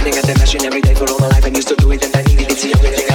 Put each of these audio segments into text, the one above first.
pretending I can imagine every day for all my life. I used to do it and I needed it. see everything.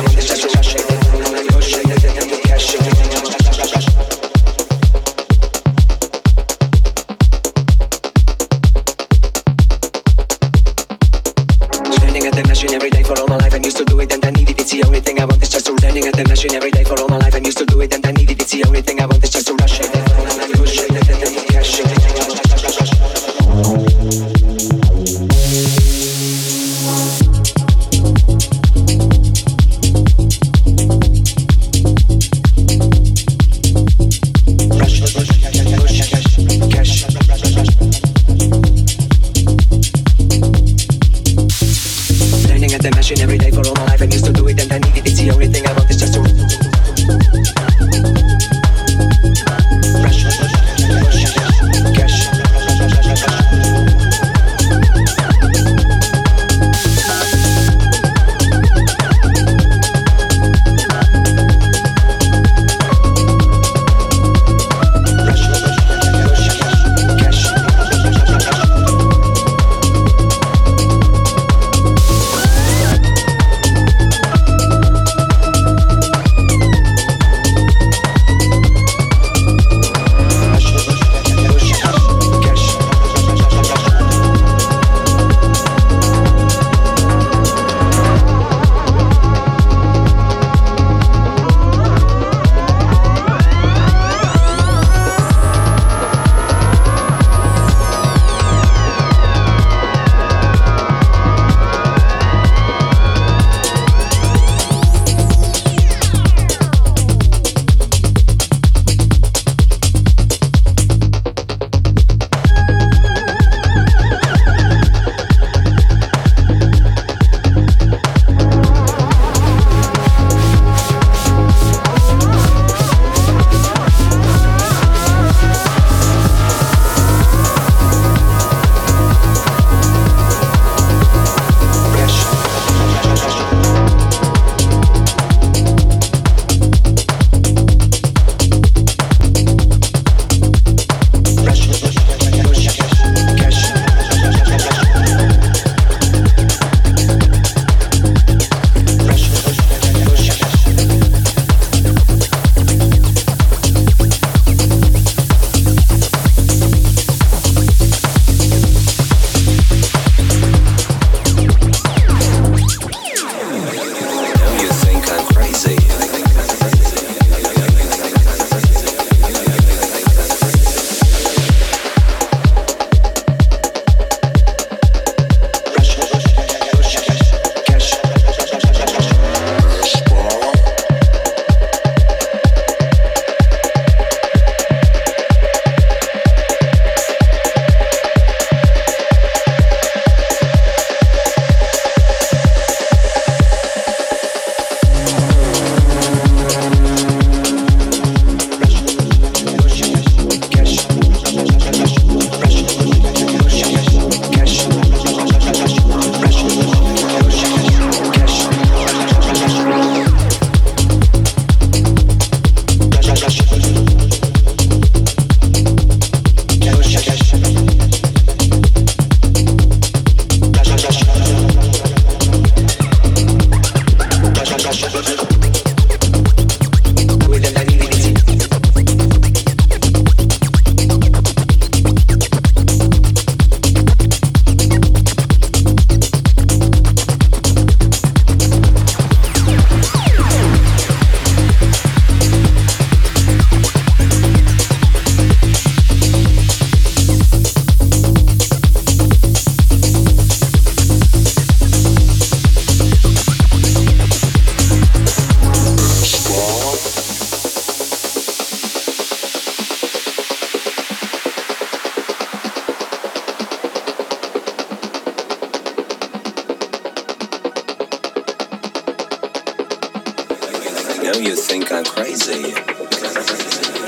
you think I'm crazy.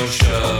no show.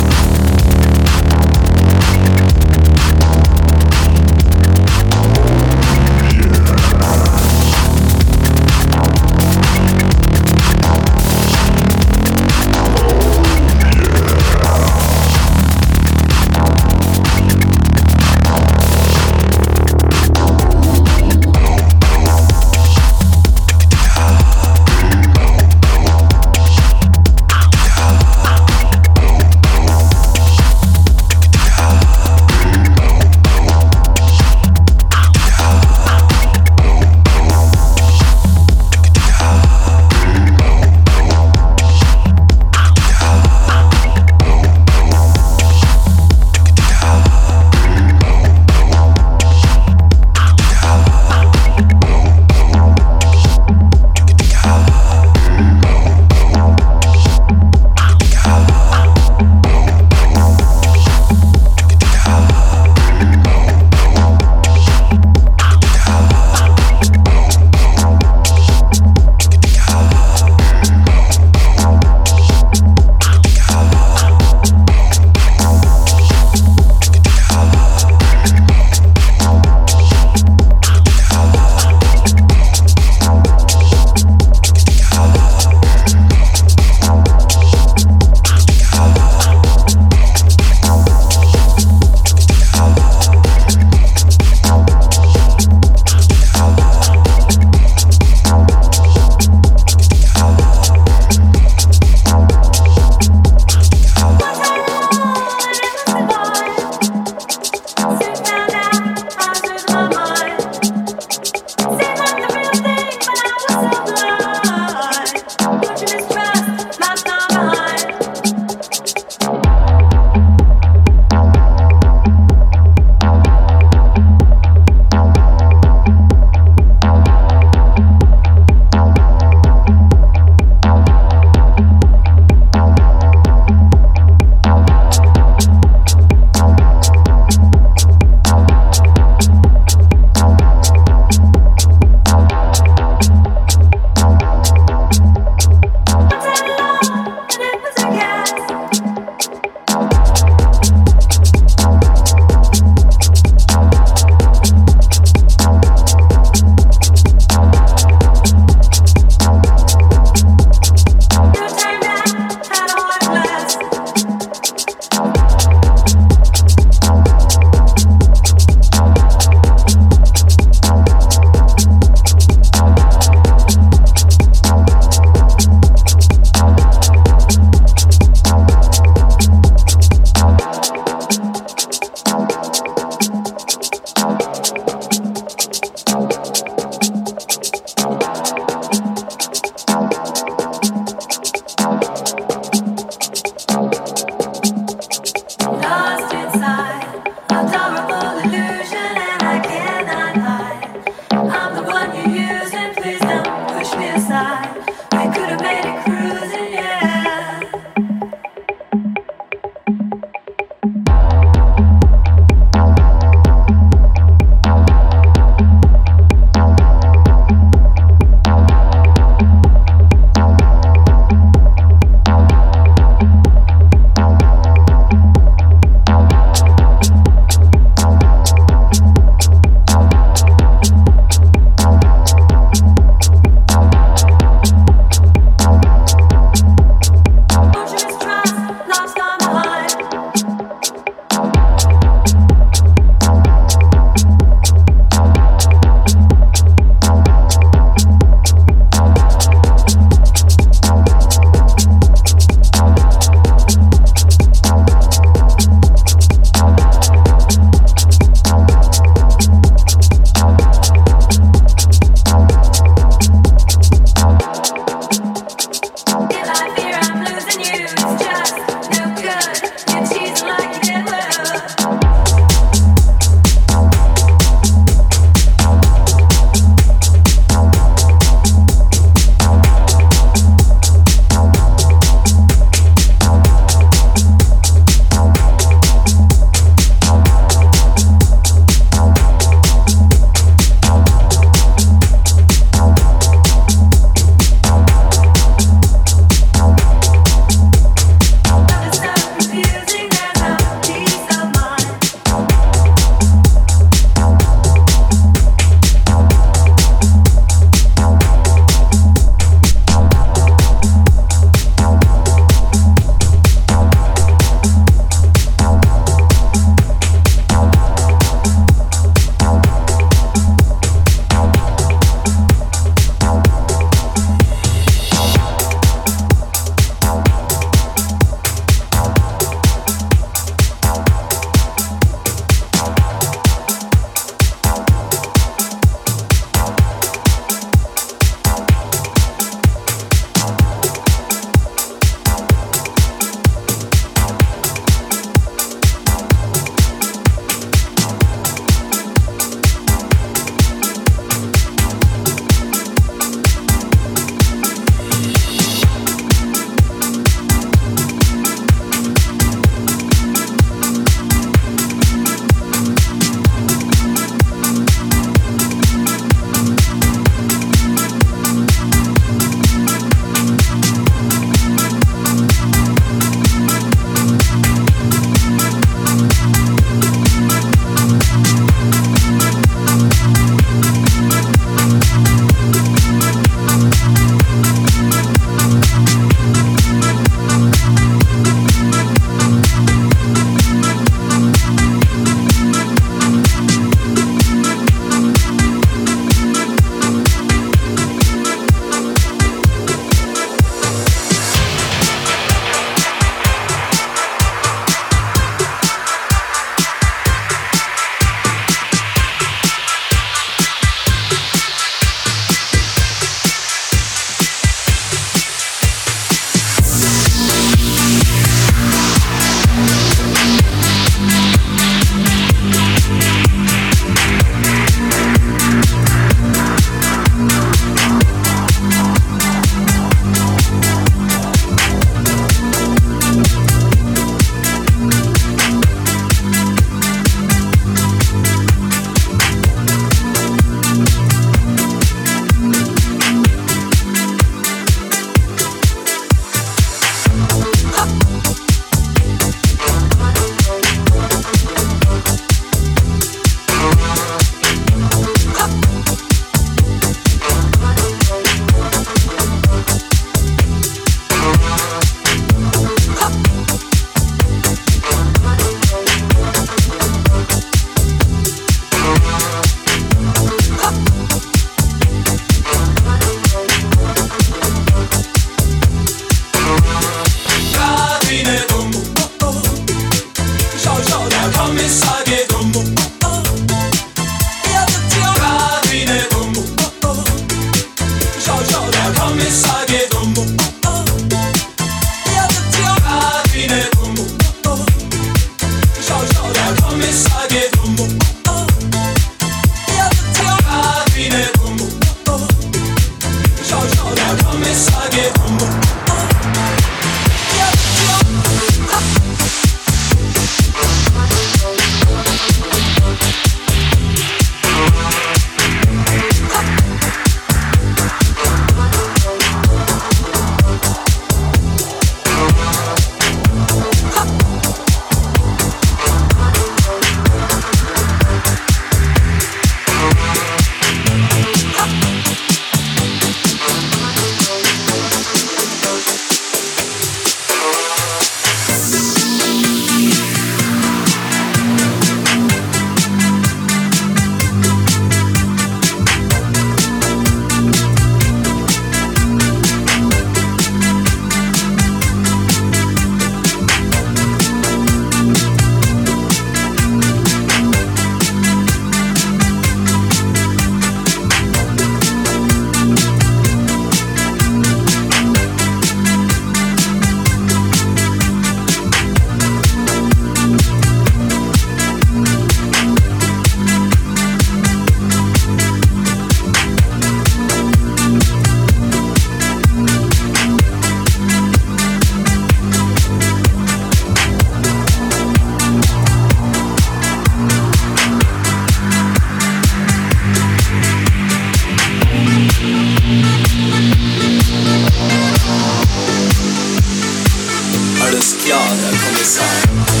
Star.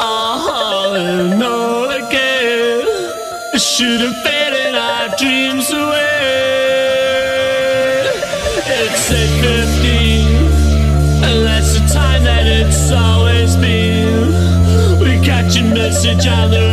all and all again. Should have faded our dreams away. It's 8.15, and that's the time that it's always been. We catch a message on the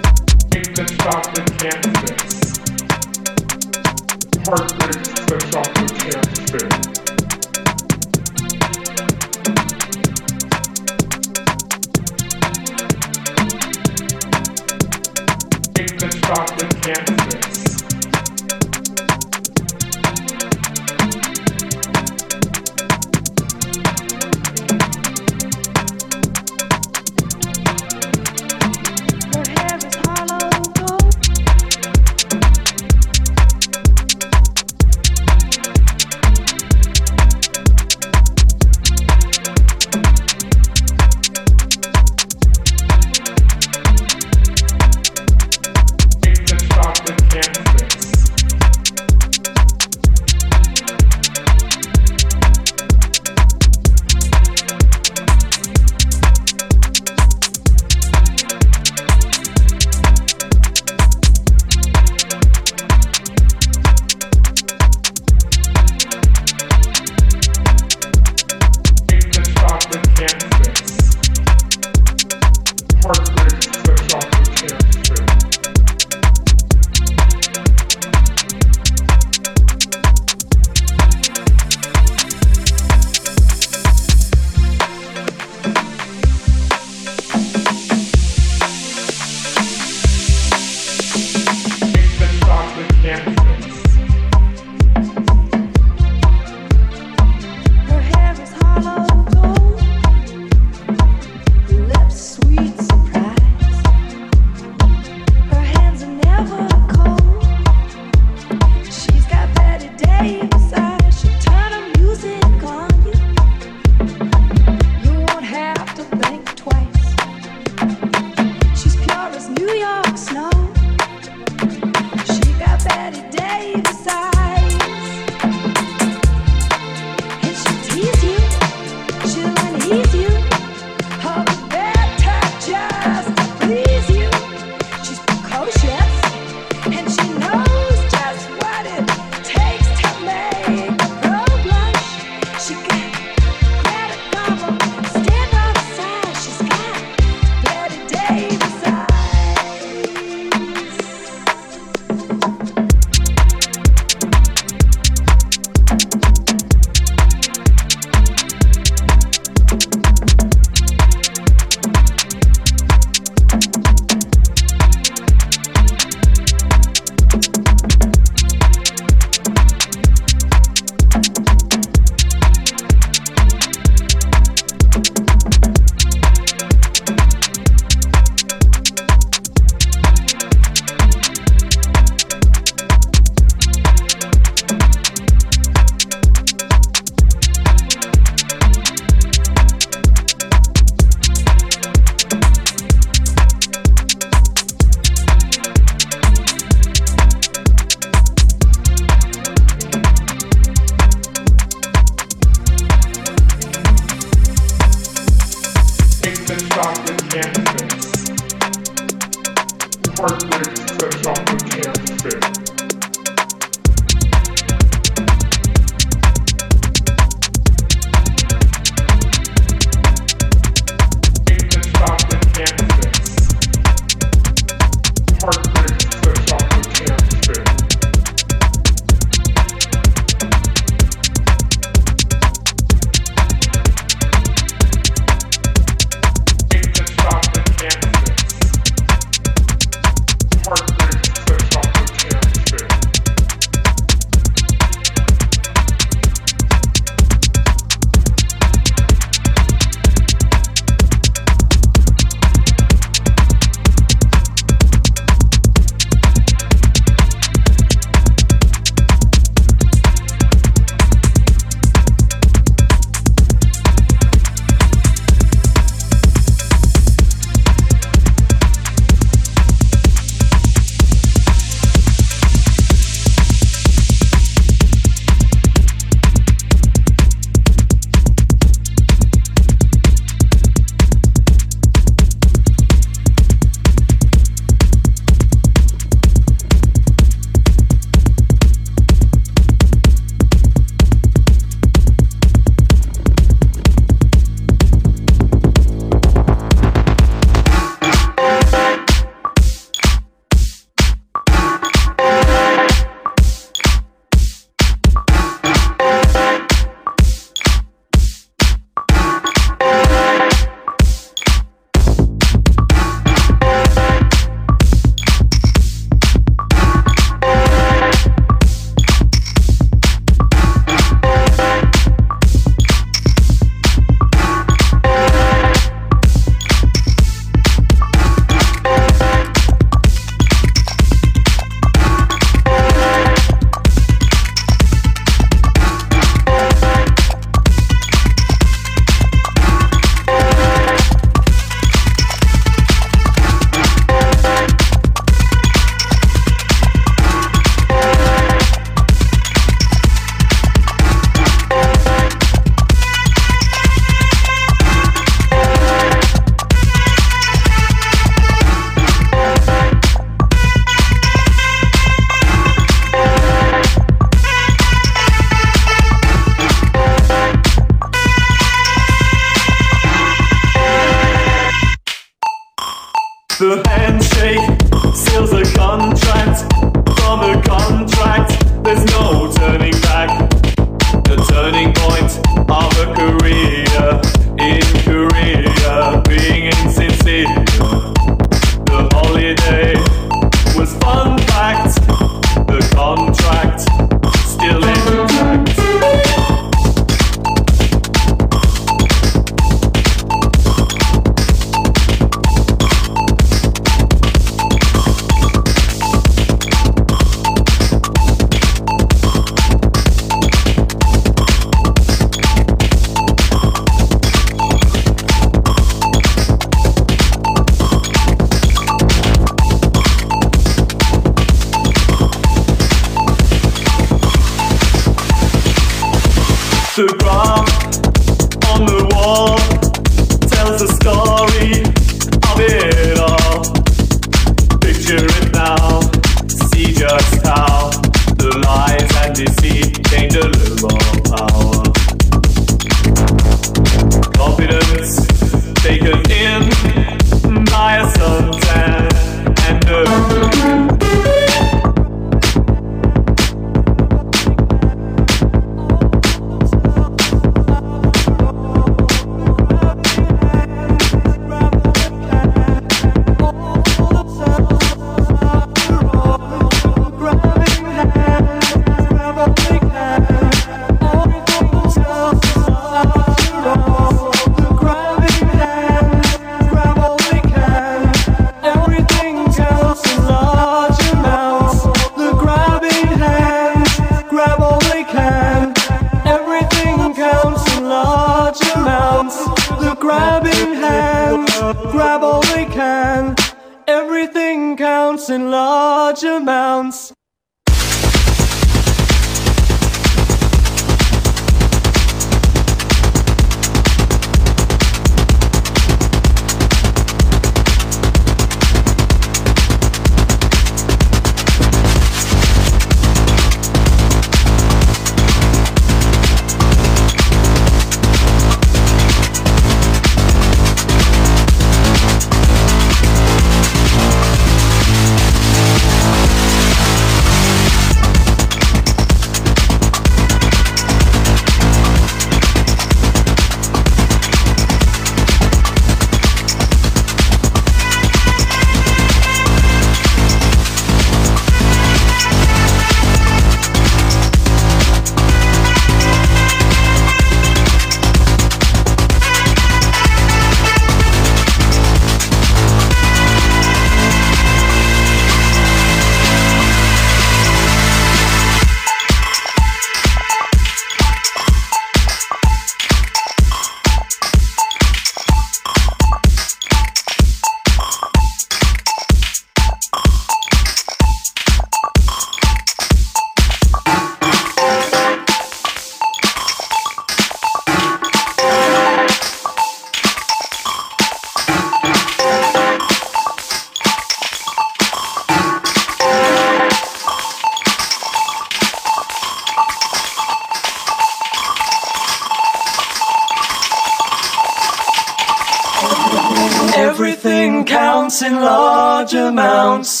in large amounts.